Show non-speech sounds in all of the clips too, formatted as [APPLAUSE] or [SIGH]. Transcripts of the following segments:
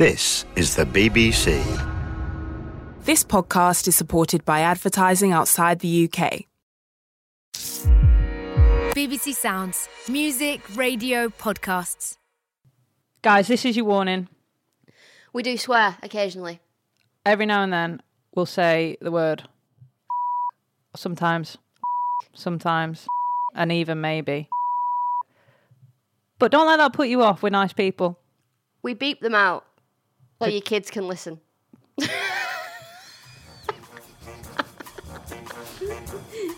This is the BBC. This podcast is supported by advertising outside the UK. BBC Sounds. Music, radio, podcasts. Guys, this is your warning. We do swear occasionally. Every now and then, we'll say the word. Sometimes. Sometimes. And even maybe. But don't let that put you off. We're nice people. We beep them out so your kids can listen. [LAUGHS]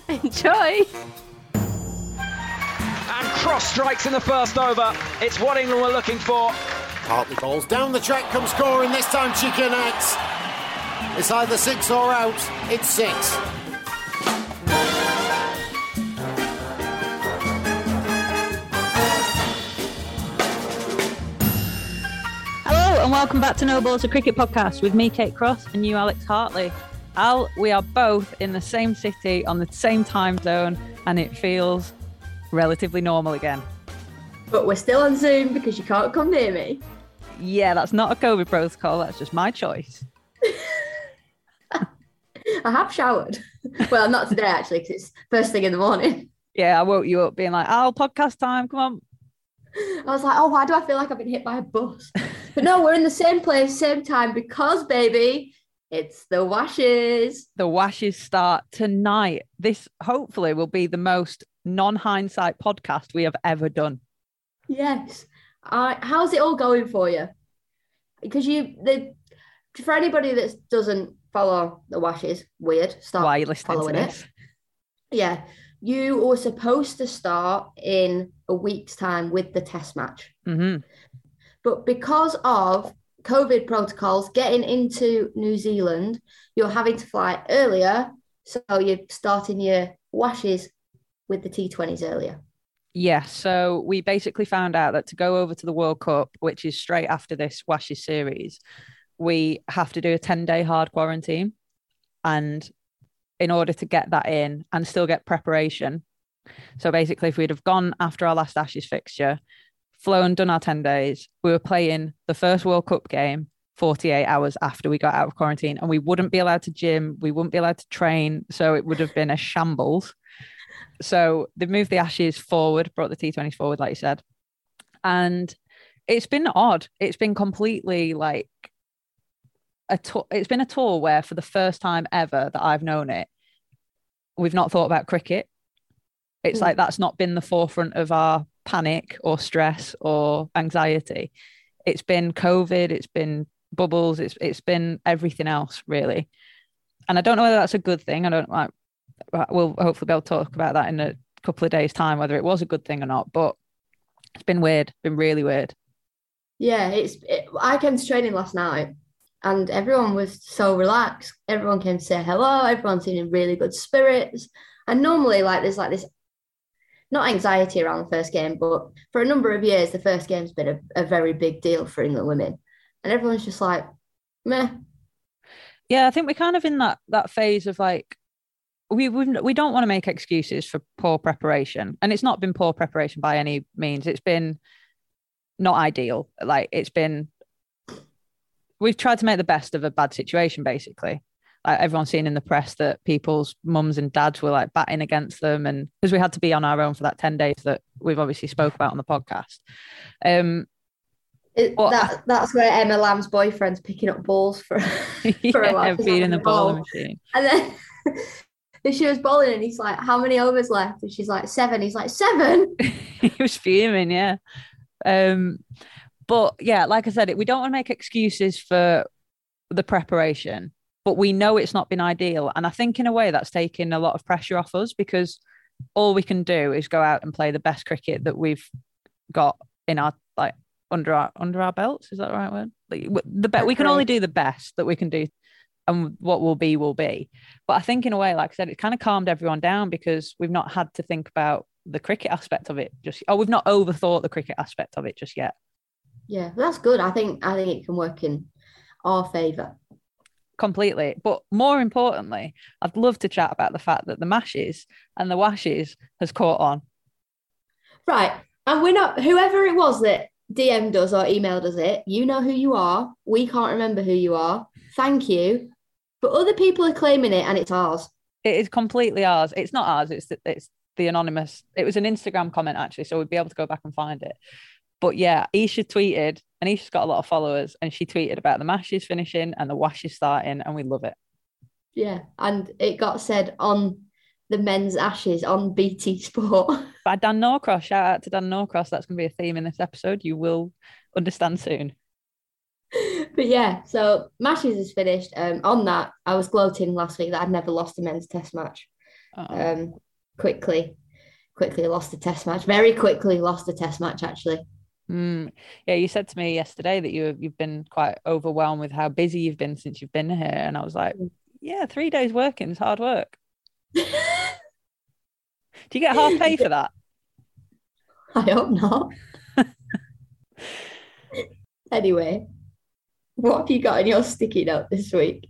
Enjoy. And cross strikes in the first over. It's what England were looking for. Hartley balls down the track, comes scoring. This time she connects. It's either six or out. It's six. And welcome back to No Balls, a cricket podcast with me, Kate Cross, and you, Alex Hartley. Al, we are both in the same city on the same time zone, and it feels relatively normal again. But we're still on Zoom because you can't come near me. Yeah, that's not a COVID protocol. That's just my choice. [LAUGHS] I have showered. Well, not today actually, because it's first thing in the morning. Yeah, I woke you up being like, Al, podcast time. Come on. I was like, oh, why do I feel like I've been hit by a bus? [LAUGHS] But [LAUGHS] no, we're in the same place, same time, because baby, it's the washes. The washes start tonight. This hopefully will be the most non hindsight podcast we have ever done. Yes. Uh, how's it all going for you? Because you, the, for anybody that doesn't follow the washes, weird. Start Why are you listening to following this? it. Yeah, you were supposed to start in a week's time with the test match, hmm but because of COVID protocols getting into New Zealand, you're having to fly earlier, so you're starting your washes with the T20s earlier. Yeah, so we basically found out that to go over to the World Cup, which is straight after this Washes series, we have to do a 10 day hard quarantine. And in order to get that in and still get preparation. So basically, if we'd have gone after our last Ashes fixture, flown, done our 10 days, we were playing the first World Cup game 48 hours after we got out of quarantine, and we wouldn't be allowed to gym, we wouldn't be allowed to train. So it would have been a shambles. So they've moved the Ashes forward, brought the T20s forward, like you said. And it's been odd. It's been completely like a tour. It's been a tour where, for the first time ever that I've known it, we've not thought about cricket. It's Mm. like that's not been the forefront of our panic or stress or anxiety. It's been COVID. It's been bubbles. It's it's been everything else really. And I don't know whether that's a good thing. I don't like. We'll hopefully be able to talk about that in a couple of days' time, whether it was a good thing or not. But it's been weird. Been really weird. Yeah, it's. It, I came to training last night, and everyone was so relaxed. Everyone came to say hello. Everyone seemed in really good spirits. And normally, like there's like this, not anxiety around the first game, but for a number of years, the first game's been a, a very big deal for England women, and everyone's just like, meh. Yeah, I think we're kind of in that that phase of like we we we don't want to make excuses for poor preparation, and it's not been poor preparation by any means. It's been not ideal. Like it's been we've tried to make the best of a bad situation, basically. Like everyone's seen in the press that people's mums and dads were like batting against them, and because we had to be on our own for that ten days that we've obviously spoke about on the podcast. Um, It, Well, that that's where Emma Lamb's boyfriend's picking up balls for [LAUGHS] for a yeah, while. feeding the bowling ball. machine. And then [LAUGHS] then she was bowling, and he's like, "How many overs left?" And she's like, seven. He's like, seven. [LAUGHS] he was fuming, yeah. Um, but yeah, like I said, we don't want to make excuses for the preparation, but we know it's not been ideal. And I think in a way that's taken a lot of pressure off us because all we can do is go out and play the best cricket that we've got in our like under our under our belts. Is that the right word? Like, the be- we can only do the best that we can do, and what will be will be. But I think in a way, like I said, it kind of calmed everyone down because we've not had to think about the cricket aspect of it just oh we've not overthought the cricket aspect of it just yet Yeah, that's good. I think I think it can work in our favour. Completely but more importantly i'd love to chat about the fact that the mashes and the washes has caught on Right. And we're not whoever it was that DM'd us or emailed us it. You know who you are. We can't remember who you are. Thank you. But other people are claiming it and it's ours. It is completely ours. It's not ours. It's the, it's the anonymous. It was an Instagram comment actually, so we'd be able to go back and find it. But yeah, Isha tweeted, and Isha's got a lot of followers, and she tweeted about the mashes finishing and the washes starting, and we love it. Yeah. And it got said on the men's ashes on BT Sport. By Dan Norcross, shout out to Dan Norcross. That's going to be a theme in this episode. You will understand soon. [LAUGHS] but yeah, so Mashes is finished. Um, on that, I was gloating last week that I'd never lost a men's test match. Oh. Um, quickly, quickly lost a test match. Very quickly lost a test match, actually. Mm. Yeah, you said to me yesterday that you you've been quite overwhelmed with how busy you've been since you've been here, and I was like, yeah, three days working is hard work. [LAUGHS] Do you get half pay for that? [LAUGHS] I hope not. [LAUGHS] anyway, what have you got in your sticky note this week?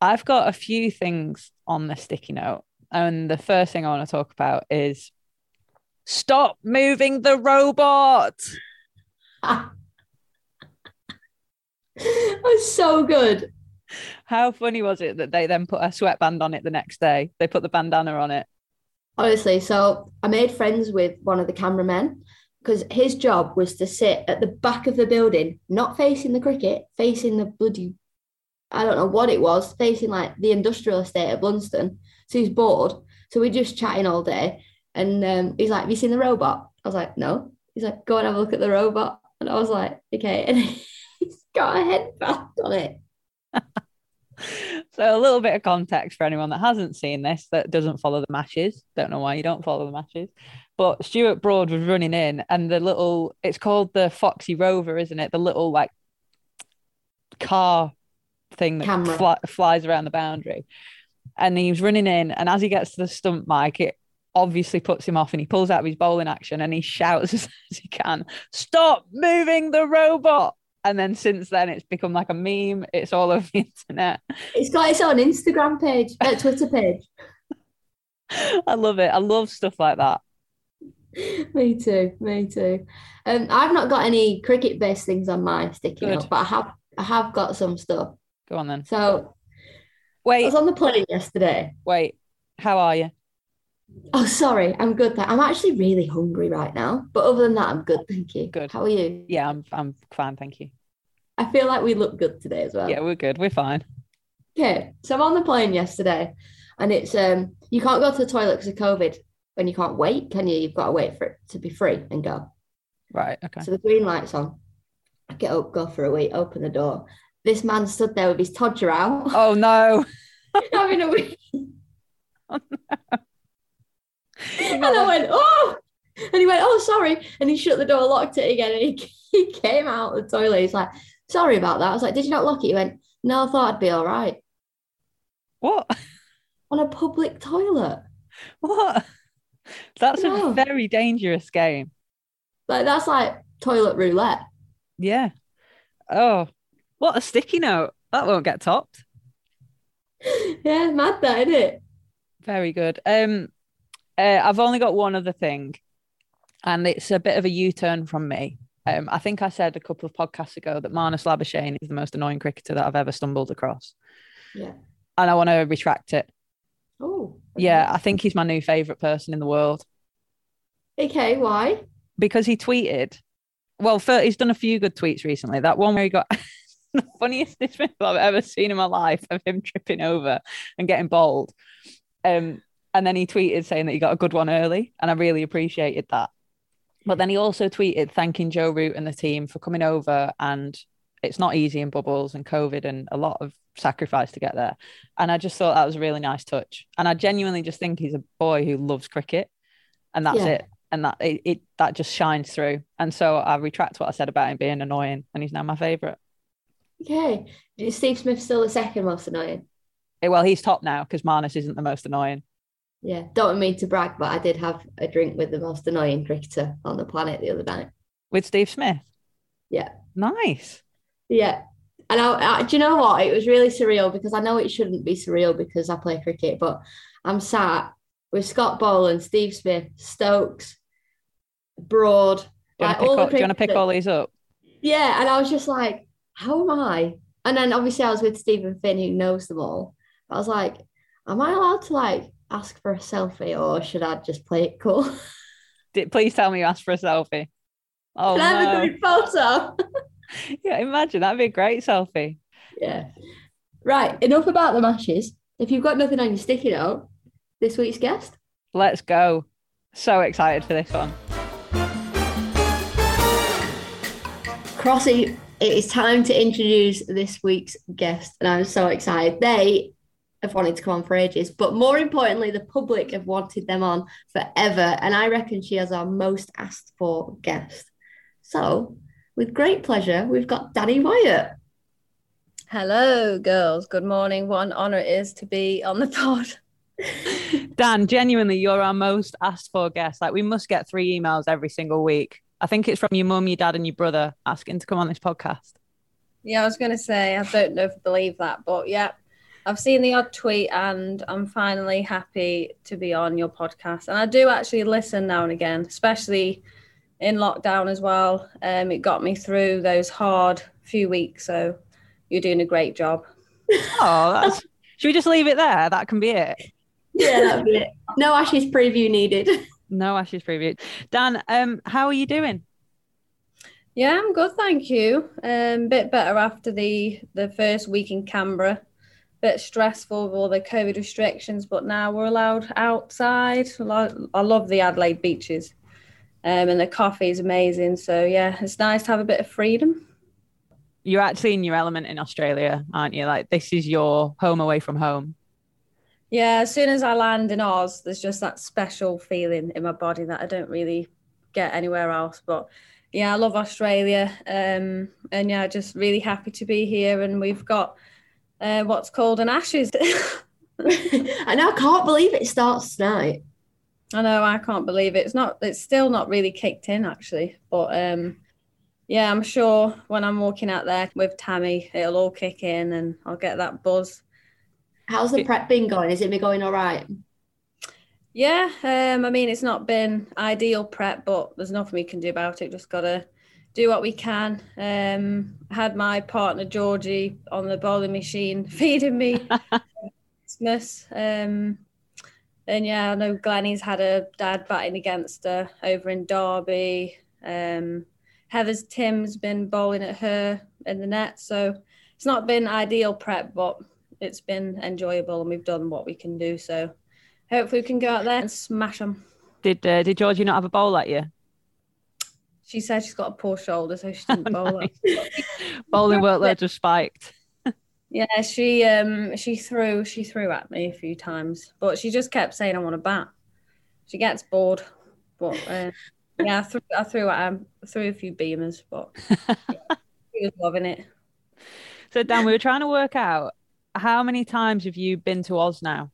I've got a few things on the sticky note, and the first thing I want to talk about is stop moving the robot. That was so good. How funny was it that they then put a sweatband on it the next day? They put the bandana on it. Honestly, so I made friends with one of the cameramen because his job was to sit at the back of the building, not facing the cricket, facing the bloody, I don't know what it was, facing like the industrial estate at Blundstone. So he's bored. So we're just chatting all day. And um, he's like, Have you seen the robot? I was like, No. He's like, Go and have a look at the robot. And I was like, Okay. And he's got a headband on it. So a little bit of context for anyone that hasn't seen this, that doesn't follow the matches. Don't know why you don't follow the matches. But Stuart Broad was running in, and the little it's called the Foxy Rover, isn't it? The little like car thing that fly, flies around the boundary. And he was running in, and as he gets to the stump mic, it obviously puts him off, and he pulls out of his bowling action and he shouts [LAUGHS] as, he can, "Stop moving the robot!" And then since then, it's become like a meme. It's all [LAUGHS] over the internet. It's got its own Instagram page, uh, Twitter page. I love it. I love stuff like that. me too, me too. Um, I've not got any cricket-based things on my sticky Good. note, but I have I have got some stuff. Go on then. So wait. I was on the plane yesterday. wait. How are you? Oh, sorry, I'm good. I'm actually really hungry right now, but other than that, I'm good. Thank you. Good. How are you? Yeah, I'm. I'm fine, thank you. I feel like we look good today as well. Yeah, we're good. We're fine. Okay, so I'm on the plane yesterday, and it's um you can't go to the toilet because of COVID, and you can't wait, can you? You've got to wait for it to be free and go. Right. Okay. So the green light's on. I get up, go for a wee, open the door. This man stood there with his todger out, Oh no. [LAUGHS] having a wee. [LAUGHS] [LAUGHS] and I went, oh, and he went, oh, sorry, and he shut the door, locked it again, and he, [LAUGHS] he came out the toilet. He's like, sorry about that. I was like, did you not lock it? He went, no, I thought I'd be all right What? on a public toilet. What? That's No. a very dangerous game. Like that's like toilet roulette. Yeah. Oh, what a sticky note. That won't get topped. [LAUGHS] yeah, mad that, isn't it? Very good. Um, uh, I've only got one other thing, and it's a bit of a U-turn from me. Um, I think I said a couple of podcasts ago that Marnus Labuschagne is the most annoying cricketer that I've ever stumbled across, Yeah. and I want to retract it. Oh. Yeah, I think he's my new favorite person in the world Okay, why? because he tweeted. Well, fir- he's done a few good tweets recently. That one where he got [LAUGHS] the funniest dismissal I've ever seen in my life of him tripping over and getting bowled. Um, and then he tweeted saying that he got a good one early, and I really appreciated that. But then he also tweeted thanking Joe Root and the team for coming over, and it's not easy in bubbles and COVID and a lot of sacrifice to get there. And I just thought that was a really nice touch. And I genuinely just think he's a boy who loves cricket, and that's Yeah. it. And that it, it that just shines through. And so I retract what I said about him being annoying, and he's now my favorite. Okay. Is Steve Smith still the second most annoying? Well, he's top now because Marnus isn't the most annoying. Yeah. Don't mean to brag, but I did have a drink with the most annoying cricketer on the planet the other night. With Steve Smith. Yeah. Nice. Yeah. And I, I, do you know what? It was really surreal because I know it shouldn't be surreal because I play cricket, but I'm sat with Scott Boland, Steve Smith, Stokes, Broad. Do you want like, to all the do you wanna pick all these up? Yeah, and I was just like, how am I? And then obviously I was with Steven Finn, who knows them all. I was like, am I allowed to like ask for a selfie or should I just play it cool? [LAUGHS] Did, please tell me you asked for a selfie. Oh Can I have a group photo? [LAUGHS] Yeah, imagine that'd be a great selfie. yeah. Right, enough about the mashes. If you've got nothing on your sticky note, this week's guest. Let's go. So excited for this one. Crossy, it is time to introduce this week's guest, and I'm so excited. They have wanted to come on for ages, but more importantly, the public have wanted them on forever, and I reckon she is our most asked for guest. So, with great pleasure, we've got Danni Wyatt. Hello, girls. Good morning. What an honor it is to be on the [LAUGHS] pod. Dan, genuinely, you're our most asked for guest. Like, we must get three emails every single week. I think it's from your mum, your dad, and your brother asking to come on this podcast. Yeah, I was going to say, I don't know if I believe that, but yeah, I've seen the odd tweet and I'm finally happy to be on your podcast. And I do actually listen now and again, especially in lockdown as well. Um, it got me through those hard few weeks. So you're doing a great job. [LAUGHS] Oh, that's. Should we just leave it there? That can be it. Yeah, that'd be it. No Ashes preview needed. [LAUGHS] No Ashes preview. Dan, um, how are you doing? Yeah, I'm good, thank you. Um, bit better after the the first week in Canberra. Bit stressful with all the COVID restrictions, but now we're allowed outside. I love the Adelaide beaches, um, and the coffee is amazing. So yeah, it's nice to have a bit of freedom. You're actually in your element in Australia, aren't you? Like, this is your home away from home. Yeah, as soon as I land in Oz, there's just that special feeling in my body that I don't really get anywhere else. But yeah, I love Australia. Um, and yeah, just really happy to be here. And we've got uh, what's called an Ashes. [LAUGHS] and I can't believe it starts tonight. I know, I can't believe it. It's not, it's still not really kicked in actually. But um, yeah, I'm sure when I'm walking out there with Tammy, it'll all kick in and I'll get that buzz. How's the prep been going? Is it been going all right? Yeah, um, I mean, it's not been ideal prep, but there's nothing we can do about it. Just got to do what we can. Um, had my partner Georgie on the bowling machine [LAUGHS] feeding me [LAUGHS] Christmas. Um, and yeah, I know Glennie's had a dad batting against her over in Derby. Um, Heather's Tim's been bowling at her in the net. So it's not been ideal prep, but it's been enjoyable and we've done what we can do. So hopefully we can go out there and smash them. Did uh, did Georgie not have a bowl at you? She said she's got a poor shoulder, so she didn't [LAUGHS] bowl. Bowling workload just spiked. Yeah, she um she threw she threw at me a few times, but she just kept saying I want to bat. She gets bored, but uh, [LAUGHS] yeah, I threw, I threw at him, threw a few beamers, but [LAUGHS] yeah, he was loving it. So Dan, we were trying to work out how many times have you been to Oz now?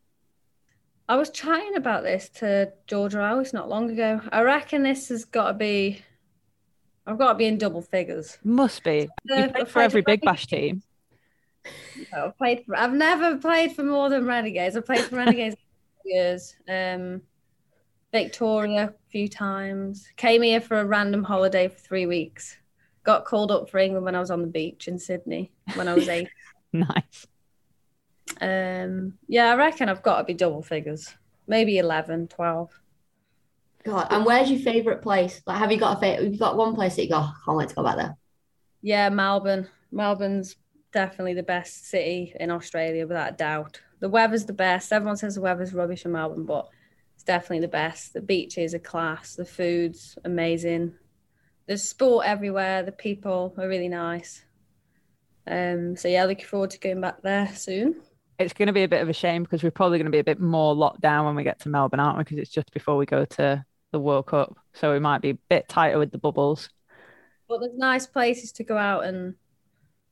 I was chatting about this to Georgia Elwiss not long ago. I reckon this has got to be. I've got to be in double figures. Must be. You Uh, played for every Big Bash team. No, I've played. For, I've never played for more than Renegades. I've played for Renegades [LAUGHS] for years. Um, Victoria a few times. Came here for a random holiday for three weeks. Got called up for England when I was on the beach in Sydney when I was eight. [LAUGHS] Nice. um, yeah, I reckon I've got to be double figures. Maybe 11, 12. God, and where's your favourite place? Like, have you got a favorite? Have you got one place that you go? "Oh, I can't wait to go back there. Yeah, Melbourne. Melbourne's definitely the best city in Australia, without a doubt. The weather's the best. Everyone says the weather's rubbish in Melbourne, but it's definitely the best. The beaches are class. The food's amazing. There's sport everywhere. The people are really nice. Um, so yeah, looking forward to going back there soon. It's going to be a bit of a shame because we're probably going to be a bit more locked down when we get to Melbourne, aren't we? Because it's just before we go to the World Cup. So we might be a bit tighter with the bubbles. But there's nice places to go out and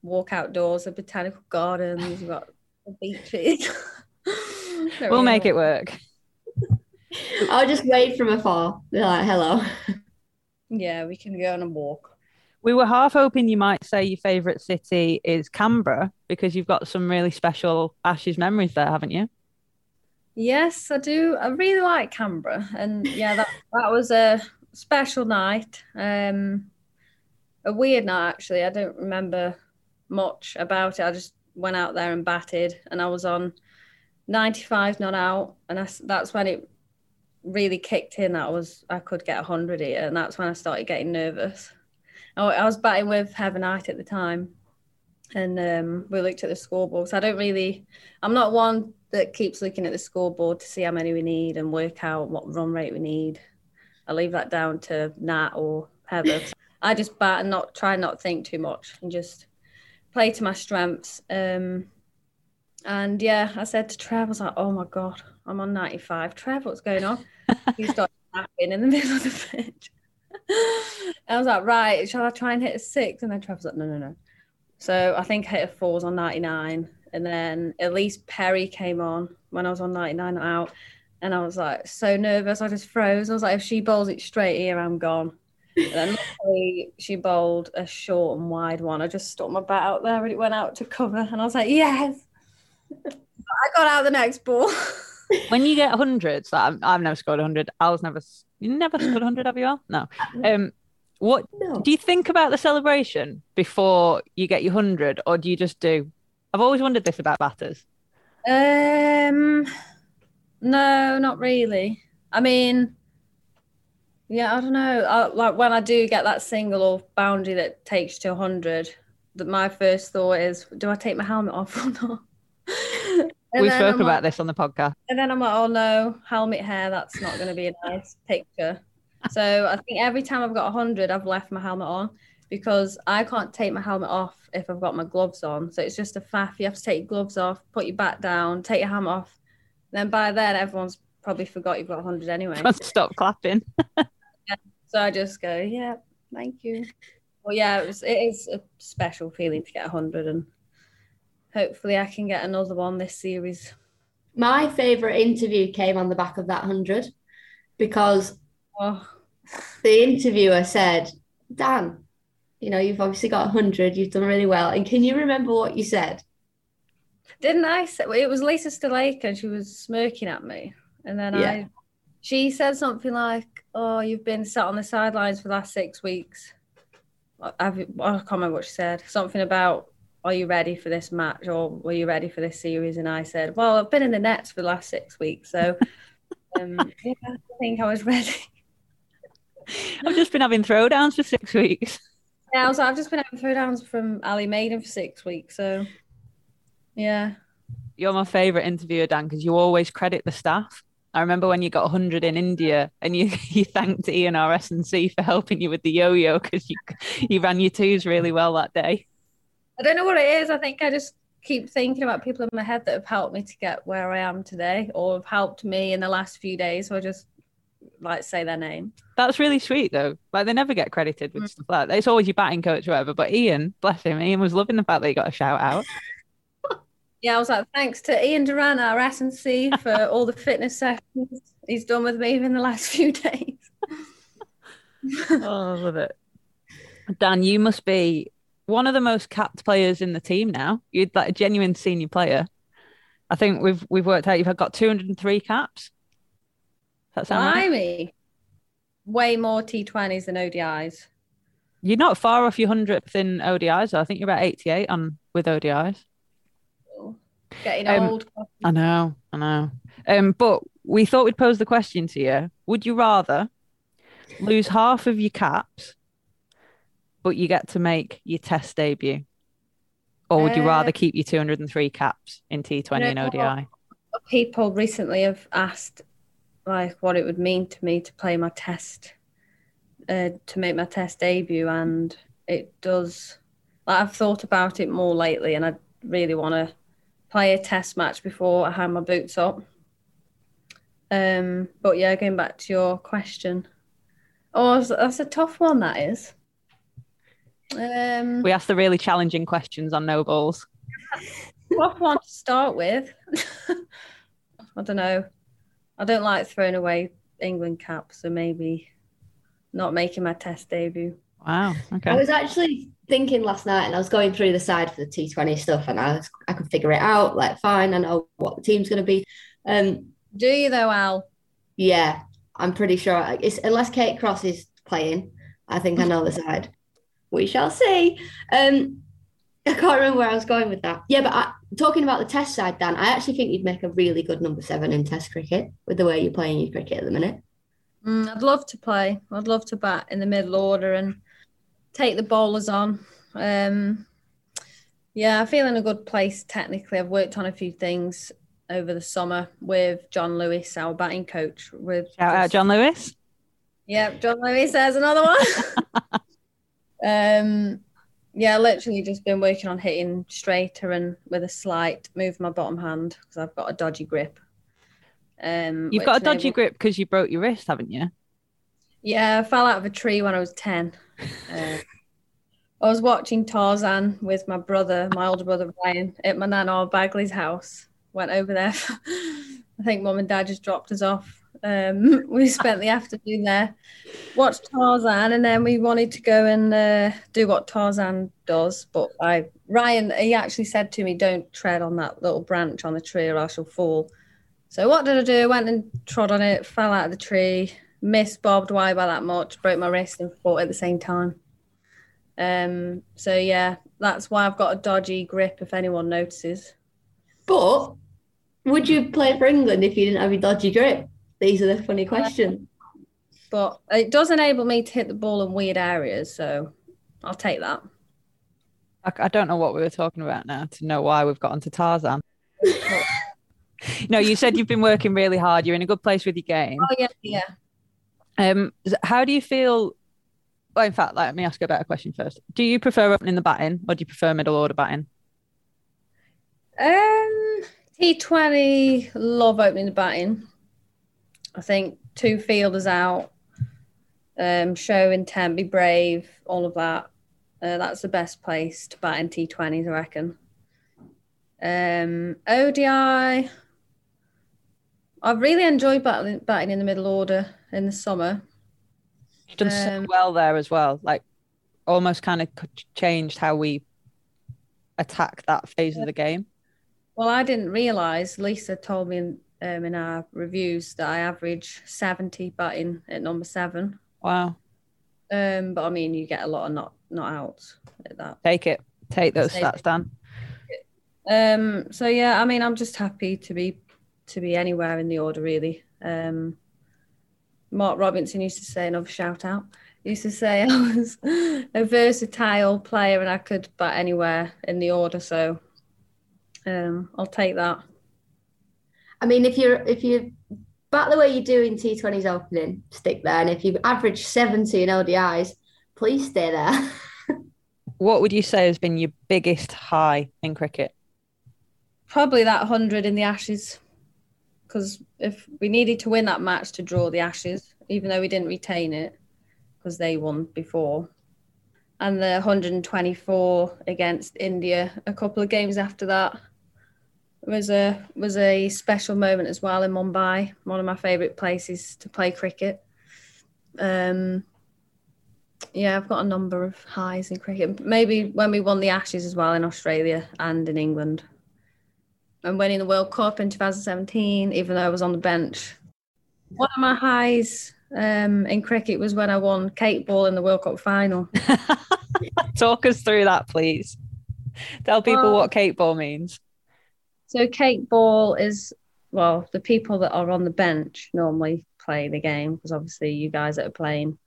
walk outdoors. The botanical gardens. You've got the beaches. [LAUGHS] We'll make it work. [LAUGHS] I'll just wave from afar. Be like, hello. Yeah, we can go on a walk. We were half hoping you might say your favourite city is Canberra because you've got some really special Ashes memories there, haven't you? Yes, I do. I really like Canberra, and yeah, that [LAUGHS] that was a special night. Um, a weird night actually. I don't remember much about it. I just went out there and batted, and I was on 95 not out, and I, that's when it really kicked in that I was I could get 100 here, and that's when I started getting nervous. I, I was batting with Heather Knight at the time, and um, we looked at the scoreboard. So I don't really, I'm not one that keeps looking at the scoreboard to see how many we need and work out what run rate we need. I leave that down to Nat or Heather. I just bat and not try not think too much and just play to my strengths. Um, and yeah, I said to Trev, I was like, oh my God, I'm on 95. Trev, what's going on? he [LAUGHS] started laughing in the [LAUGHS] middle of the pitch. [LAUGHS] I was like, right, shall I try and hit a six? And then Trev was like, no, no, no. So I think I hit a fours on 99. And then Ellyse Perry came on when I was on 99 out. And I was like so nervous. I just froze. I was like, if she bowls it straight here, I'm gone. And then luckily she bowled a short and wide one. I just stuck my bat out there and it went out to cover. And I was like, yes. I got out the next ball. [LAUGHS] when you get hundreds, I've, I've never scored hundred. I was never, you never scored hundred, have you? All? No. Um, what No. do you think about the celebration before you get your hundred, or do you just do? I've always wondered this about batters. Um, no, not really. I mean, yeah, I don't know. I, like when I do get that single or boundary that takes to 100, that my first thought is, do I take my helmet off [LAUGHS] or not? we spoke I'm about like- this on the podcast. And then I'm like, oh no, helmet hair, that's not going to be a nice picture. So I think every time I've got 100, I've left my helmet on because I can't take my helmet off if I've got my gloves on. So it's just a faff. You have to take your gloves off, put your back down, take your helmet off. Then by then, everyone's probably forgot you've got 100 anyway. Stop clapping. [LAUGHS] So I just go, yeah, thank you. Well, yeah, it, was, it is a special feeling to get 100, and hopefully I can get another one this series. My favourite interview came on the back of that 100 because Oh, the interviewer said, Dan, you know, you've obviously got 100, you've done really well. And can you remember what you said? didn't I? Say, it was Lisa Sthalekar, and she was smirking at me, and then Yeah. I, she said something like, "Oh, you've been sat on the sidelines for the last six weeks." I've, I can't remember what she said. Something about, "Are you ready for this match?" or "Were you ready for this series?" And I said, "Well, I've been in the nets for the last six weeks, so [LAUGHS] um, yeah, I think I was ready." I've just been having throwdowns for six weeks. [LAUGHS] Yeah, was. I've just been having throwdowns from Ali Maiden for six weeks, so yeah. You're my favourite interviewer, Dan, because you always credit the staff. I remember when you got 100 in India and you, [LAUGHS] you thanked Ian RS&C for helping you with the yo-yo because you, you ran your twos really well that day. I don't know what it is. I think I just keep thinking about people in my head that have helped me to get where I am today or have helped me in the last few days. So I just like say their name. That's really sweet though. Like they never get credited with mm. stuff like that. It's always your batting coach or whatever. But Ian, bless him, Ian was loving the fact that he got a shout out. [LAUGHS] Yeah, I was like, thanks to Ian Duran, our S&C, for [LAUGHS] all the fitness sessions he's done with me in the last [LAUGHS] few days. oh, I love it. Dan, you must be one of the most capped players in the team now. You're like a genuine senior player. I think we've we've worked out you've got 203 caps. Does that sound right? Blimey. Way more T20s than ODIs. You're not far off your hundredth in ODIs. though. I think you're about 88 on with ODIs. Getting Um, old. I know, I know. Um, but we thought we'd pose the question to you: Would you rather lose half of your caps, but you get to make your Test debut, or would you Uh, rather keep your 203 caps in T20 and ODI? People recently have asked like what it would mean to me to play my test, uh, to make my test debut, and it does. Like, I've thought about it more lately, and I really want to play a test match before I hang my boots up. Um, but yeah, going back to your question, oh, that's- a tough one. That is. Um, We asked the really challenging questions on no balls. [LAUGHS] tough one to start with. [LAUGHS] I don't know. I don't like throwing away England caps, so maybe not making my test debut. Wow. Okay. I was actually thinking last night and I was going through the side for the T20 stuff and I was I could figure it out, like fine, I know what the team's gonna be. Um Do you though, Al? yeah, I'm pretty sure it's unless Kate Cross is playing, I think I know the side. we shall see. Um, I can't remember where I was going with that. Yeah, but I, talking about the test side, Dan, I actually think you'd make a really good number seven in test cricket with the way you're playing your cricket at the minute. Mm, I'd love to play. I'd love to bat in the middle order and take the bowlers on. Um, yeah, I feel in a good place technically. I've worked on a few things over the summer with John Lewis, our batting coach. With Shout out John Lewis. Yep, John Lewis. There's another one. [LAUGHS] um, yeah, literally just been working on hitting straighter and with a slight move my bottom hand because I've got a dodgy grip. Um, You've got a dodgy enabled- grip because you broke your wrist, haven't you? Yeah, I fell out of a tree when I was 10. Uh, [LAUGHS] I was watching Tarzan with my brother, my older brother Ryan, at my nana Bagley's house. Went over there. [LAUGHS] I think mum and dad just dropped us off. Um, [LAUGHS] we spent the afternoon there, watched Tarzan, and then we wanted to go and uh, do what Tarzan does. But I, Ryan, he actually said to me, "Don't tread on that little branch on the tree, or I shall fall." So what did I do? I went and trod on it, fell out of the tree, missed bobbed wide by that much, broke my wrist and fought at the same time. Um, so yeah, that's why I've got a dodgy grip. If anyone notices, But would you play for England if you didn't have your dodgy grip? These are the funny questions. but it does enable me to hit the ball in weird areas, so I'll take that. I, I don't know what we were talking about now to know why we've gotten to Tarzan. [LAUGHS] no, you said you've been working really hard. You're in a good place with your game. Oh yeah, yeah. Um, how do you feel? Well, in fact, let me ask you a better question first. Do you prefer opening the batting or do you prefer middle order batting? Um, T20, love opening the batting. I think two fielders out, um, show intent, be brave, all of that. Uh, that's the best place to bat in T20s, I reckon. Um, ODI, I've really enjoyed batting, batting in the middle order in the summer. You've done so Um, well there as well. Like almost kind of changed how we attack that phase of the game. Well, I didn't realize. Lisa told me um, in our reviews that I average 70 batting at number seven. Wow. Um, but I mean, you get a lot of not not outs at that. Take it. Take those Take stats, Dan. Um, so yeah, I mean, I'm just happy to be to be anywhere in the order, really. Um, Mark Robinson used to say, another shout out, used to say [LAUGHS] I was a versatile player and I could bat anywhere in the order. So um, I'll take that. I mean, if you're if you bat the way you do in T20s opening, stick there. And if you average 70 in ODIs, please stay there. [LAUGHS] What would you say has been your biggest high in cricket? Probably that 100 in the Ashes. Because if we needed to win that match to draw the Ashes, even though we didn't retain it, because they won before, and the 124 against India a couple of games after that was a was a special moment as well in Mumbai, one of my favourite places to play cricket. Um, yeah, I've got a number of highs in cricket. Maybe when we won the Ashes as well in Australia and in England. And winning the World Cup in 2017, even though I was on the bench. One of my highs um, in cricket was when I won cake ball in the World Cup final. [LAUGHS] Talk us through that, please. Tell people Well- what cake ball means. So cake Ball is well, the people that are on the bench normally play the game because obviously you guys that are playing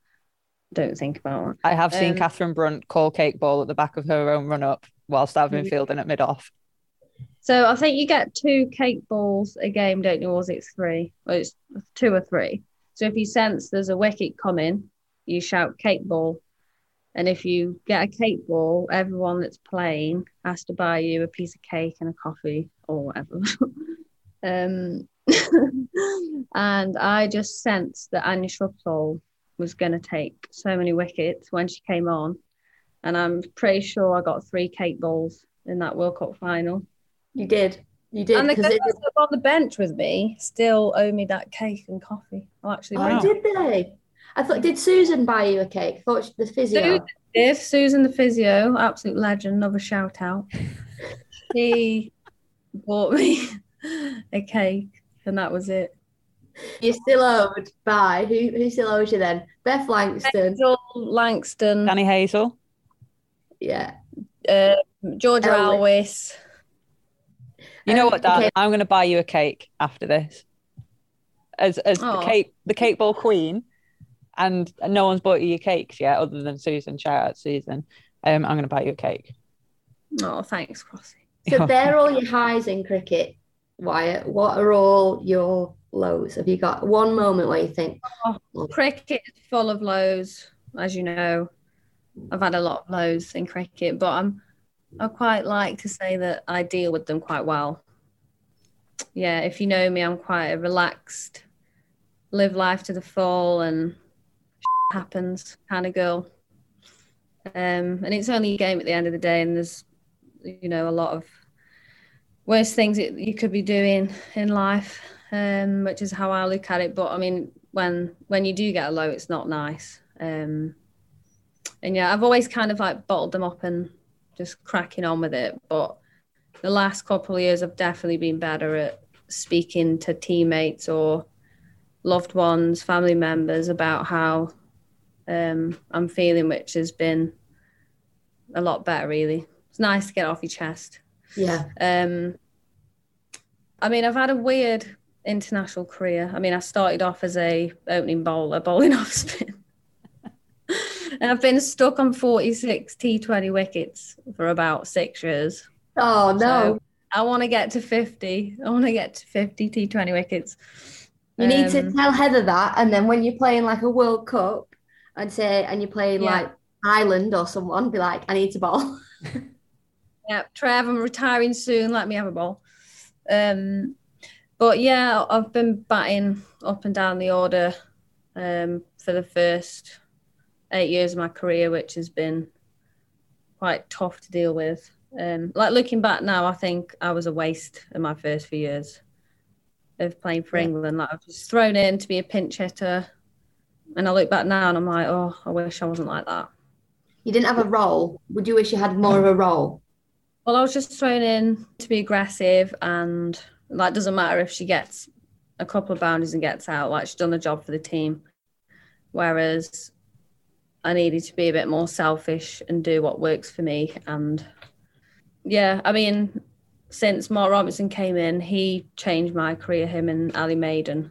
don't think about it. I have seen Um, Catherine Brunt call cake Ball at the back of her own run up whilst I've been Mhm. fielding at mid off. So I think you get two cake balls a game, don't you? Or is it three? Well, it's two or three. So if you sense there's a wicket coming, you shout cake ball. And if you get a cake ball, everyone that's playing has to buy you a piece of cake and a coffee or whatever. [LAUGHS] um, [LAUGHS] and I just sensed that Anya Shrubsole was going to take so many wickets when she came on. And I'm pretty sure I got three cake balls in that World Cup final. You did. You did. And the girls it- that were on the bench with me still owe me that cake and coffee. I'll actually oh, did they? I thought, did Susan buy you a cake? I thought she- the physio. Susan did. Susan the physio, absolute legend, another shout out. [LAUGHS] she bought me [LAUGHS] a cake and that was it. You're still owed by who? Who still owes you then? Beth Langston. Hazel Langston. Danny Hazell. Yeah. Uh, Georgia Elvis. Elwiss. You know Um, what, Dan? okay. I'm going to buy you a cake after this. As as the Oh. cake the cake ball queen, and no one's bought you your cakes yet, other than Susan. Shout out Susan. Um, I'm going to buy you a cake. Oh, thanks, Crossy. So they're all your highs in cricket, Wyatt. What are all your lows? Have you got one moment where you think, Cricket is full of lows, as you know. I've had a lot of lows in cricket, but I'm I quite like to say that I deal with them quite well. Yeah, if you know me, I'm quite a relaxed, live life to the full, and happens kind of girl. Um, and it's only a game at the end of the day, and there's, you know, a lot of worse things that you could be doing in life, um, which is how I look at it. But I mean, when when you do get a low, it's not nice. Um, and yeah, I've always kind of like bottled them up and just cracking on with it. But the last couple of years, I've definitely been better at speaking to teammates or loved ones, family members about how um, I'm feeling, which has been a lot better. Really, it's nice to get off your chest. yeah, Um, I mean, I've had a weird international career. I mean, I started off as a opening bowler, bowling [LAUGHS] off spin. and I've been stuck on 46 T20 wickets for about six years. oh no, So I want to get to 50. I want to get to 50 T20 wickets. you need to Um, tell Heather that, and then when you're playing like a World Cup, and say, and you're playing Yeah. like Ireland or someone, be like, I need to bowl. [LAUGHS] Yeah, Trev, I'm retiring soon. Let me have a ball. Um, but yeah, I've been batting up and down the order um, for the first eight years of my career, which has been quite tough to deal with. Um, like looking back now, I think I was a waste in my first few years of playing for Yeah. England. Like I was thrown in to be a pinch hitter, and I look back now and I'm like, oh, I wish I wasn't like that. You didn't have a role. Would you wish you had more of a role? Well, I was just thrown in to be aggressive, and like doesn't matter if she gets a couple of boundaries and gets out. Like she's done the job for the team. Whereas I needed to be a bit more selfish and do what works for me. And yeah, I mean, since Mark Robinson came in, he changed my career. Him and Ali Maiden.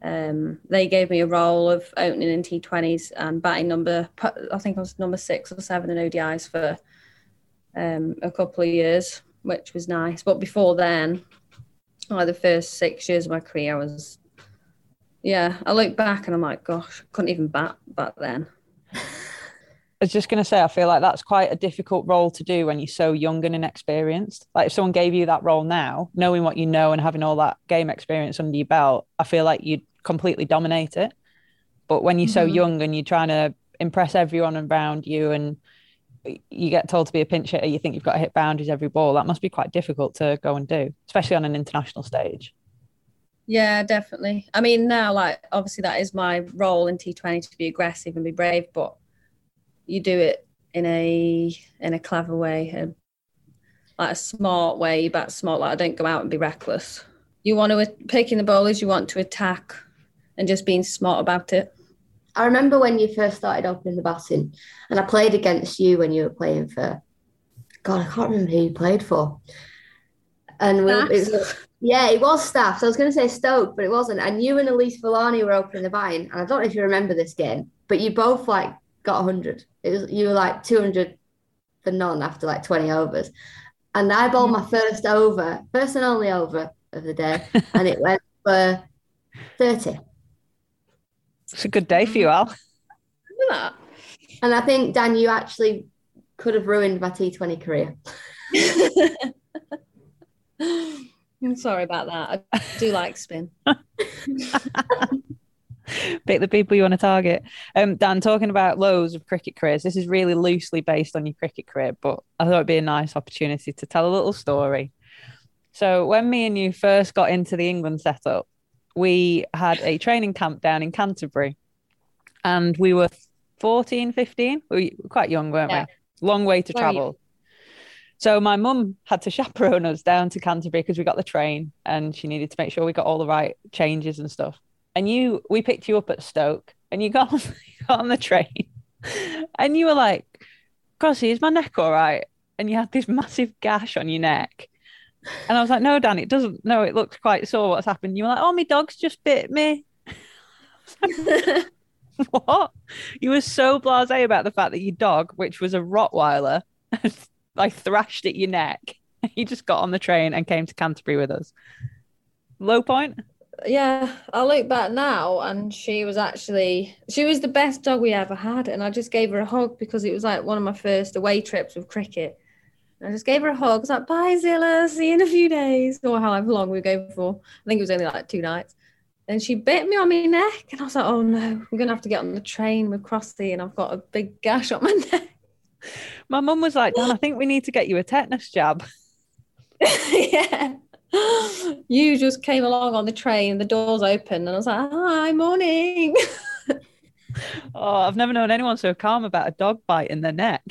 Um, they gave me a role of opening in T20s and batting number. I think I was number six or seven in ODIs for um, a couple of years, which was nice. But before then, like the first six years of my career, I was, yeah, I look back and I'm like, gosh, I couldn't even bat back then. I was just going to say, I feel like that's quite a difficult role to do when you're so young and inexperienced. Like if someone gave you that role now, knowing what you know and having all that game experience under your belt, I feel like you'd completely dominate it. But when you're so Mhm. young and you're trying to impress everyone around you and you get told to be a pinch hitter, you think you've got to hit boundaries every ball, that must be quite difficult to go and do, especially on an international stage. Yeah, definitely. I mean, now, like, obviously, that is my role in T20 to be aggressive and be brave, but you do it in a in a clever way, a, like a smart way. Bat smart. Like, I don't go out and be reckless. You want to picking the bowlers. You want to attack, and just being smart about it. I remember when you first started opening the batting, and I played against you when you were playing for. God, I can't remember who you played for. And we, it was, yeah, it was staff. So I was going to say Stoke, but it wasn't. And you and Elyse Villani were opening the batting, and I don't know if you remember this game, but you both like got hundred. It was you were like two hundred for none after like twenty overs, and I bowled my first over, first and only over of the day, and it went for thirty. It's a good day for you, Al. Look at that. And I think Dan, you actually could have ruined my T20 career. [LAUGHS] I'm sorry about that. I do like spin. [LAUGHS] Pick the people you want to target. Um, Dan, talking about lows of cricket careers, this is really loosely based on your cricket career, but I thought it'd be a nice opportunity to tell a little story. So, when me and you first got into the England setup, we had a training camp down in Canterbury and we were 14, 15. We were quite young, weren't Yeah. we? Long way to travel. So my mum had to [LAUGHS] chaperone us down to Canterbury because we got the train and she needed to make sure we got all the right changes and stuff. And you, we picked you up at Stoke and you got [LAUGHS] on, you got on the train [LAUGHS] and you were like Gossie, is my neck all right? And you had this massive gash on your neck. And I was like, no, Dan, it doesn't. No, it looks quite sore. What's happened? You were like, oh, my dog's just bit me. [LAUGHS] what? You were so blasé about the fact that your dog, which was a Rottweiler, [LAUGHS] like thrashed at your neck. [LAUGHS] You just got on the train and came to Canterbury with us. Low point? yeah, I look back now and she was actually she was the best dog we ever had. And I just gave her a hug because it was like one of my first away trips with cricket. I just gave her a hug. I was like, bye Zilla, see you in a few days. Or however long we were going for. I think it was only like two nights. And she bit me on my neck. And I was like, oh no, we're gonna have to get on the train with Crossy and I've got a big gash on my [LAUGHS] neck. My mum was like, Dan, I think we need to get you a tetanus jab. [LAUGHS] yeah. [GASPS] You just came along on the train, the doors open, and I was like, hi, morning. [LAUGHS] oh, I've never known anyone so calm about a dog bite in their neck.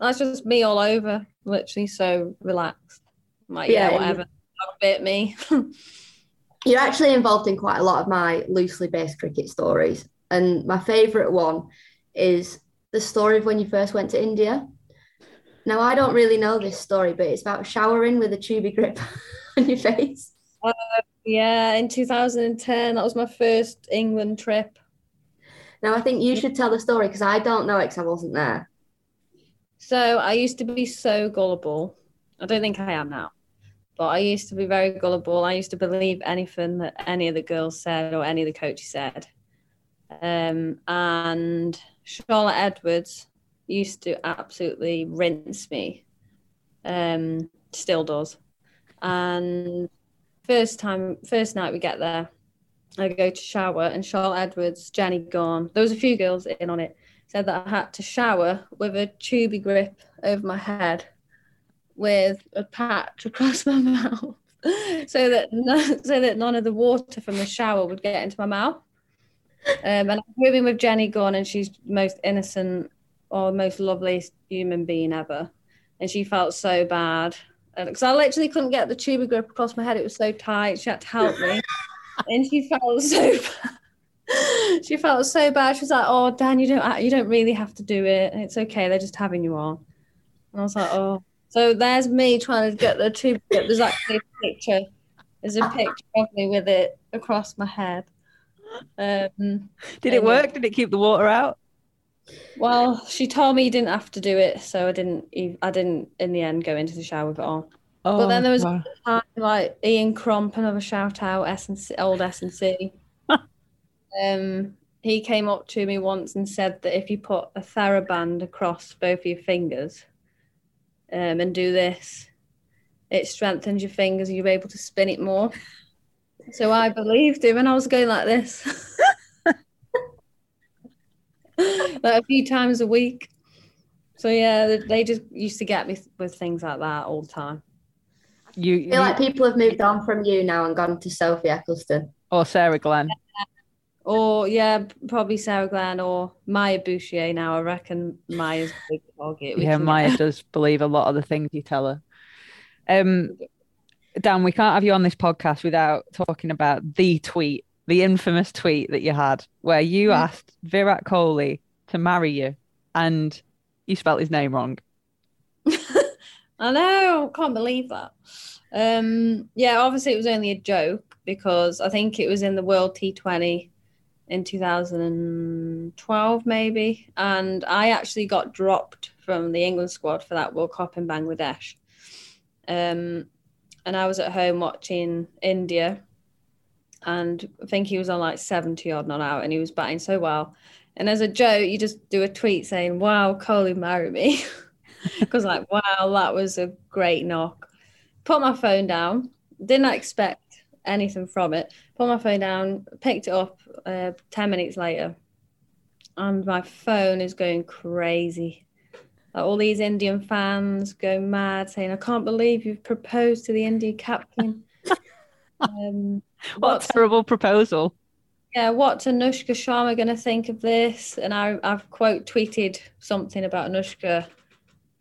That's just me all over, literally so relaxed. I'm like, yeah, Yeah, whatever. Bit me. [LAUGHS] You're actually involved in quite a lot of my loosely based cricket stories. And my favourite one is the story of when you first went to India. Now, I don't really know this story, but it's about showering with a tubigrip [LAUGHS] on your face. Uh, yeah, in 2010, that was my first England trip. Now, I think you should tell the story because I don't know it because I wasn't there. So I used to be so gullible. I don't think I am now, but I used to be very gullible. I used to believe anything that any of the girls said or any of the coaches said. Um, and Charlotte Edwards used to absolutely rinse me. Um, still does. And first time, first night we get there, I go to shower, and Charlotte Edwards, Jenny Gunn. There was a few girls in on it. Said that I had to shower with a tubigrip over my head, with a patch [LAUGHS] across my mouth, [LAUGHS] so that no, so that none of the water from the shower would get into my mouth. Um, and I'm moving with Jenny Gunn, and she's most innocent or most loveliest human being ever. And she felt so bad because I literally couldn't get the tubigrip across my head. It was so tight. She had to help me, [LAUGHS] and she felt so. Bad. She felt so bad. She was like, "Oh, Dan, you don't you don't really have to do it. It's okay. They're just having you on." And I was like, "Oh." So there's me trying to get the grip. There's actually a picture. There's a picture of me with it across my head. Um, Did it work? Did it keep the water out? well, she told me you didn't have to do it, so I didn't. I didn't in the end go into the shower with it on. Oh, but then there was wow. time, like Ian Crump, another shout out, S and C, old S and C. Um, he came up to me once and said that if you put a TheraBand across both of your fingers, um, and do this, it strengthens your fingers. You're able to spin it more. So I believed him, and I was going like this. [LAUGHS] like a few times a week. So yeah, they- they just used to get me with things like that all the time. You, I feel like people have moved on from you now and gone to Sophie Ecclestone. or Sarah Glenn. Or yeah, probably Sarah Glenn or Maia Bouchier now. I reckon Maia's a big target. Yeah, Maya get- [LAUGHS] does believe a lot of the things you tell her. Um, Dan, we can't have you on this podcast without talking about the tweet, the infamous tweet that you had, where you Hmm. asked Virat Kohli to marry you, and you spelt his name wrong. [LAUGHS] I know, can't believe that. Um, yeah, obviously it was only a joke because I think it was in the World T20 in 2012, maybe, and I actually got dropped from the England squad for that World Cup in Bangladesh. Um, and I was at home watching India, and I think he was on like 70 odd not out, and he was batting so well. And as a joke, you just do a tweet saying, "Wow, Kohli, marry me." [LAUGHS] because like wow that was a great knock put my phone down didn't expect anything from it put my phone down picked it up uh, 10 minutes later and my phone is going crazy like all these indian fans go mad saying i can't believe you've proposed to the indian captain [LAUGHS] um, What a terrible proposal. yeah, what's Anushka Sharma going to think of this? And I, I've quote tweeted something about Anushka,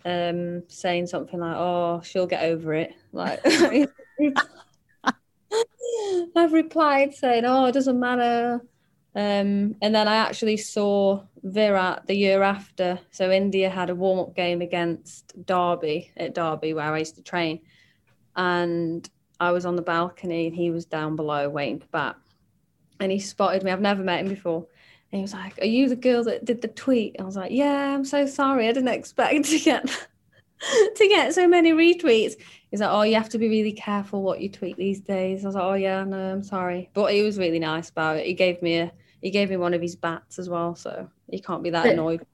um, saying something like, "Oh, she'll get over it." Like, [LAUGHS] I've replied saying, "Oh, it doesn't matter." Um, and then I actually saw Virat the year after. So India had a warm up game against Derby at Derby where I used to train, and I was on the balcony and he was down below waiting to bat, and he spotted me. I've never met him before. And he was like, "Are you the girl that did the tweet?" I was like, "Yeah, I'm so sorry. I didn't expect to get [LAUGHS] to get so many retweets." He's like, "Oh, you have to be really careful what you tweet these days." I was like, "Oh yeah, no, I'm sorry," but he was really nice about it. He gave me a he gave me one of his bats as well, so he can't be that But- annoyed.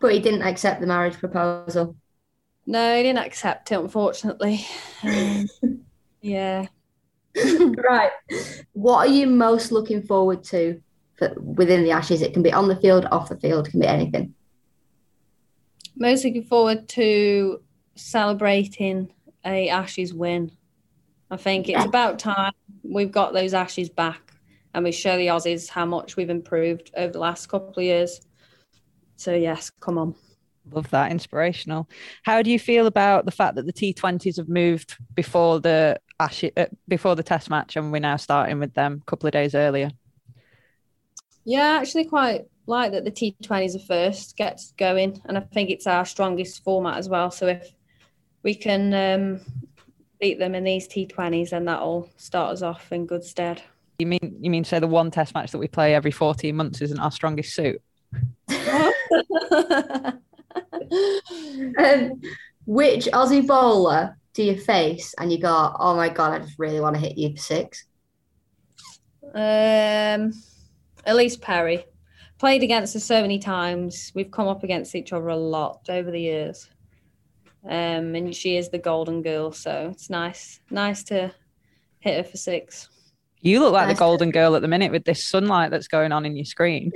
But he didn't accept the marriage proposal. No, he didn't accept it, unfortunately. Um, [LAUGHS] yeah. [LAUGHS] right. What are you most looking forward to for, within the Ashes? It can be on the field, off the field, it can be anything. Most looking forward to celebrating a Ashes win. I think it's about time we've got those Ashes back and we show the Aussies how much we've improved over the last couple of years. So yes, come on. Love that. Inspirational. How do you feel about the fact that the T20s have moved before the Ashes, uh, before the Test match, and we're now starting with them a couple of days earlier? Yeah, actually quite like that the T20s are first, gets going, and I think it's our strongest format as well. So if we can um, beat them in these T20s, then that'll start us off in good stead. You mean you mean say the one Test match that we play every 14 months isn't our strongest suit? [LAUGHS] Um, which Aussie bowler do you face and you go, oh my God, I just really want to hit you for six? Um, Ellyse Perry played against us so many times. We've come up against each other a lot over the years. Um, and she is the golden girl, so it's nice, nice to hit her for six. You look like Nice. the golden girl at the minute with this sunlight that's going on in your screen.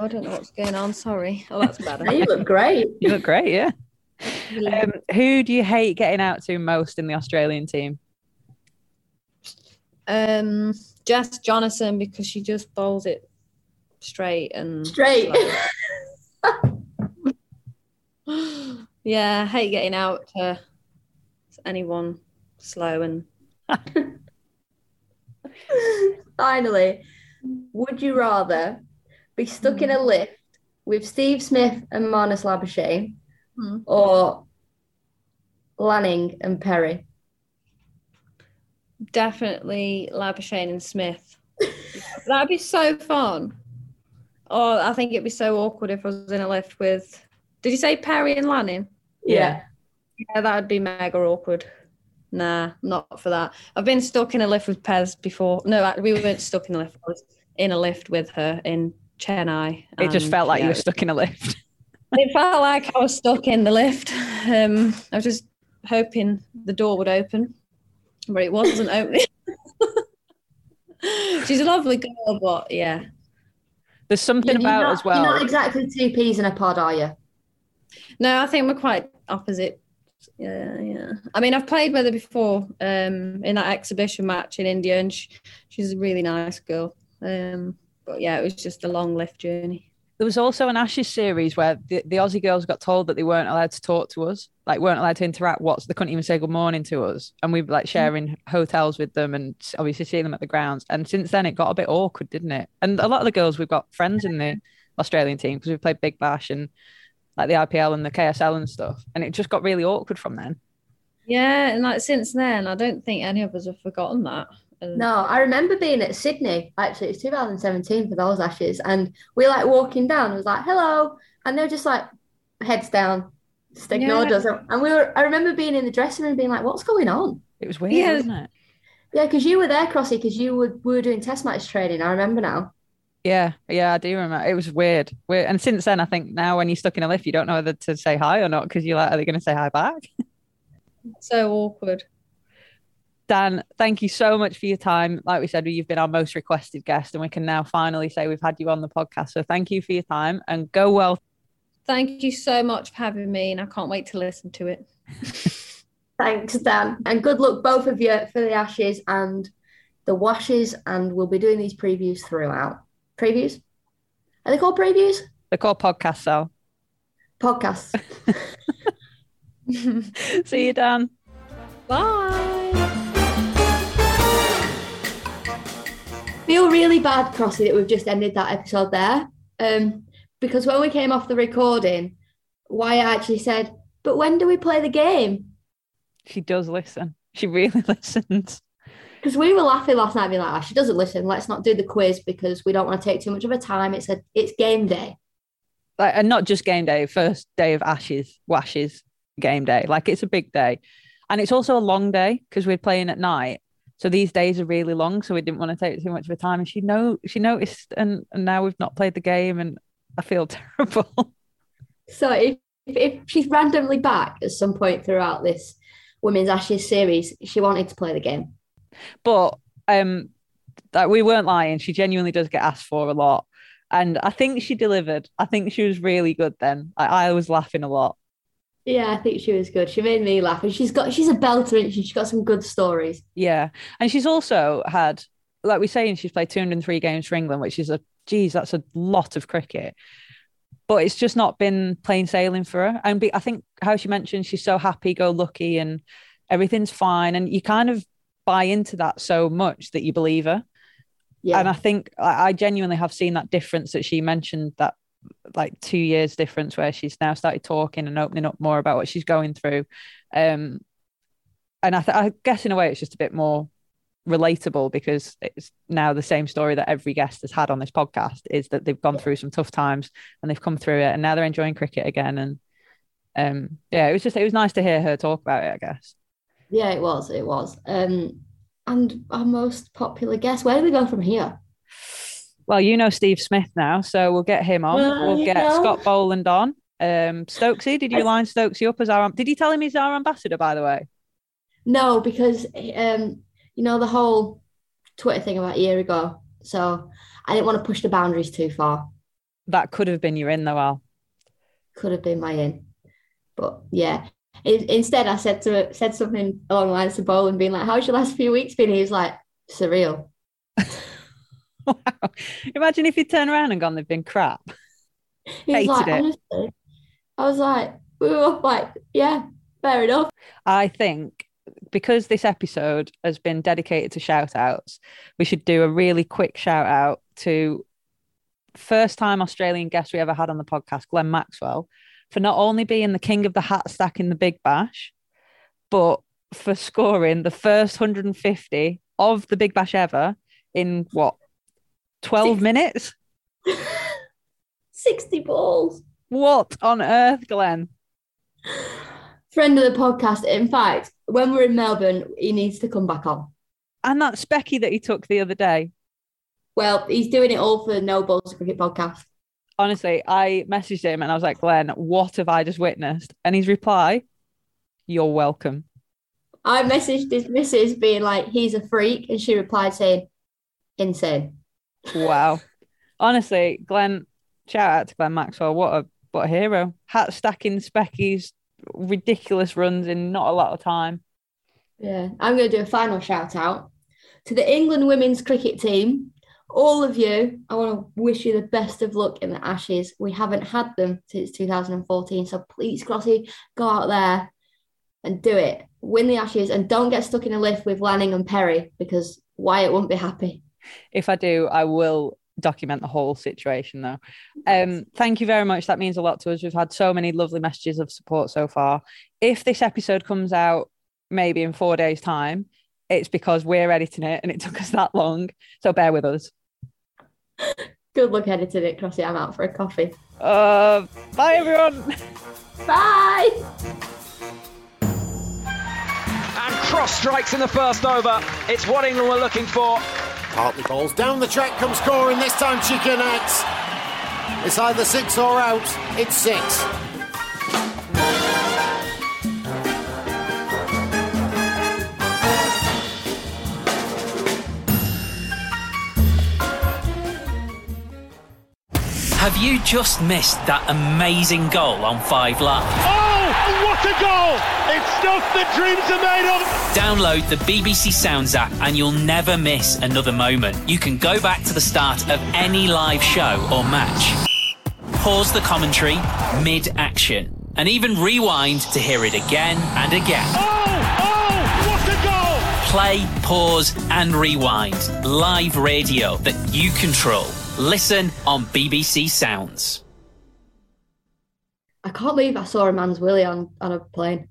I don't know what's going on. Sorry. Oh, that's better. Now you look great. You look great, yeah. Um, who do you hate getting out to most in the Australian team? Um, Jess Jonassen because she just bowls it straight and Straight. slow. [LAUGHS] [GASPS] yeah, I hate getting out to anyone slow and [LAUGHS] Finally, would you rather be stuck in a lift with Steve Smith and Marnus Labuschagne Hmm. or Lanning and Perry? definitely Labuschagne and Smith. [LAUGHS] That'd be so fun. Oh, I think it'd be so awkward if I was in a lift with. Did you say Perry and Lanning? Yeah. Yeah, that would be mega awkward. Nah, not for that. I've been stuck in a lift with Pez before. No, we weren't stuck in a lift. I was in a lift with her in Chennai. It just felt like you were stuck in a lift. [LAUGHS] It felt like I was stuck in the lift. Um, I was just hoping the door would open, but it wasn't opening. [LAUGHS] She's a lovely girl, but yeah. There's something You're about not, as well. You're not exactly two peas in a pod, are you? No, I think we're quite opposite. Yeah, yeah. I mean, I've played with her before um, in that exhibition match in India, and she, she's a really nice girl. Um, but yeah, it was just a long lift journey. There was also an Ashes series where the, the Aussie girls got told that they weren't allowed to talk to us, like weren't allowed to interact. What's they couldn't even say good morning to us, and we were like mm-hmm. sharing hotels with them and obviously seeing them at the grounds. And since then, it got a bit awkward, didn't it? And a lot of the girls we've got friends in the Australian team because we played Big Bash and like the IPL and the KSL and stuff, and it just got really awkward from then. Yeah, and like since then, I don't think any of us have forgotten that. And No, I remember being at Sydney. Actually, it's 2017 for those Ashes, and we like walking down. It was like hello, and they were just like heads down, just ignored Yeah. us. And we were. I remember being in the dressing room, being like, "What's going on?" It was weird, Yeah. wasn't it? Yeah, because you were there, Crossy, because you were we were doing test match training. I remember now. Yeah, yeah, I do remember. It was weird. weird. And since then, I think now when you're stuck in a lift, you don't know whether to say hi or not because you're like, are they going to say hi back? [LAUGHS] so awkward. Dan, thank you so much for your time. Like we said, you've been our most requested guest, and we can now finally say we've had you on the podcast. So thank you for your time and go well. Thank you so much for having me, and I can't wait to listen to it. [LAUGHS] Thanks, Dan, and good luck both of you for the Ashes and the washes. And we'll be doing these previews throughout. Previews? Are they called previews? They're called podcasts, so Podcasts. [LAUGHS] see you, Dan. Bye. Feel really bad, Crossy, that we've just ended that episode there. Um, because when we came off the recording, Wyatt actually said, "But when do we play the game?" She does listen. She really [LAUGHS] listens. Because we were laughing last night, being like, oh, "She doesn't listen. Let's not do the quiz because we don't want to take too much of her time." It's a it's game day. Like, and not just game day, first day of Ashes, Washes game day. Like, it's a big day. And it's also a long day because we're playing at night. So these days are really long. So we didn't want to take too much of her time. And she know she noticed and, and now we've not played the game and I feel [LAUGHS] terrible. So if if she's randomly back at some point throughout this women's Ashes series, she wanted to play the game. But um that we weren't lying. She genuinely does get asked for a lot. And I think she delivered. I think she was really good then. I, I was laughing a lot. Yeah, I think she was good. She made me laugh, and she's got she's a belter, and she? she's got some good stories. Yeah, and she's also had, like we're saying, she's played 203 games for England, which is a geez, that's a lot of cricket. But it's just not been plain sailing for her. And be, I think how she mentioned she's so happy, go lucky, and everything's fine. And you kind of buy into that so much that you believe her. Yeah. And I think I genuinely have seen that difference that she mentioned that like two years difference where she's now started talking and opening up more about what she's going through. Um, and I, th- I guess in a way it's just a bit more relatable because it's now the same story that every guest has had on this podcast is that they've gone through some tough times and they've come through it and now they're enjoying cricket again. And um yeah it was just it was nice to hear her talk about it i guess. Yeah it was it was. Um and our most popular guest where do we go from here well you know steve smith now so we'll get him on. Well, we'll get know. scott boland on. Um stokesy did you line stokesy up as our did you tell him he's our ambassador by the way? No because um you know the whole twitter thing about a year ago so i didn't want to push the boundaries too far. That could have been your in though al. Could have been my in but yeah. In- instead i said to said something along the lines of Boland being like how's your last few weeks been? He was like surreal [LAUGHS] wow [LAUGHS] imagine if you turn around and gone they've been crap. [LAUGHS] He Hated like it. honestly. I was like we were like yeah fair enough. I think because this episode has been dedicated to shout outs, we should do a really quick shout out to first time Australian guest we ever had on the podcast, Glenn Maxwell, for not only being the king of the hat stack in the Big Bash, but for scoring the first 150 of the Big Bash ever in what 12 Six. minutes? [LAUGHS] 60 balls What on earth, Glenn? friend of the podcast in fact when we're in melbourne he needs to come back on And that specky that he took the other day. well he's doing it all for the no balls cricket podcast honestly, I messaged him and I was like, Glenn, what have I just witnessed? And his reply, You're welcome. I messaged his missus being like, he's a freak. And she replied saying, insane. Wow. honestly, Glenn, shout out to Glenn Maxwell. What a what a hero. Hat stacking speckies, ridiculous runs in not a lot of time. Yeah. I'm going to do a final shout out to the England women's cricket team. All of you, I want to wish you the best of luck in the Ashes. We haven't had them since 2014. So please, Crossy, go out there and do it. Win the Ashes and don't get stuck in a lift with Lanning and Perry because Wyatt won't be happy. If I do, I will document the whole situation though. Um, thank you very much. That means a lot to us. We've had so many lovely messages of support so far. If this episode comes out maybe in four days' time, it's because we're editing it and it [LAUGHS] took us that long. So bear with us. Good luck editing it, Crossy. I'm out for a coffee. Uh, bye everyone. Bye. And cross strikes in the first over. It's what England were looking for. Hartley balls down the track comes scoring. This time she connects. It's either six or out. It's six. Have you just missed that amazing goal on Five Live? What a goal! It's stuff that dreams are made of. Download the BBC Sounds app and you'll never miss another moment. You can go back to the start of any live show or match, pause the commentary mid action, and even rewind to hear it again and again. Oh, oh, what a goal! Play, pause, and rewind. Live radio that you control. Listen on BBC Sounds. I can't believe I saw a man's willy on on a plane.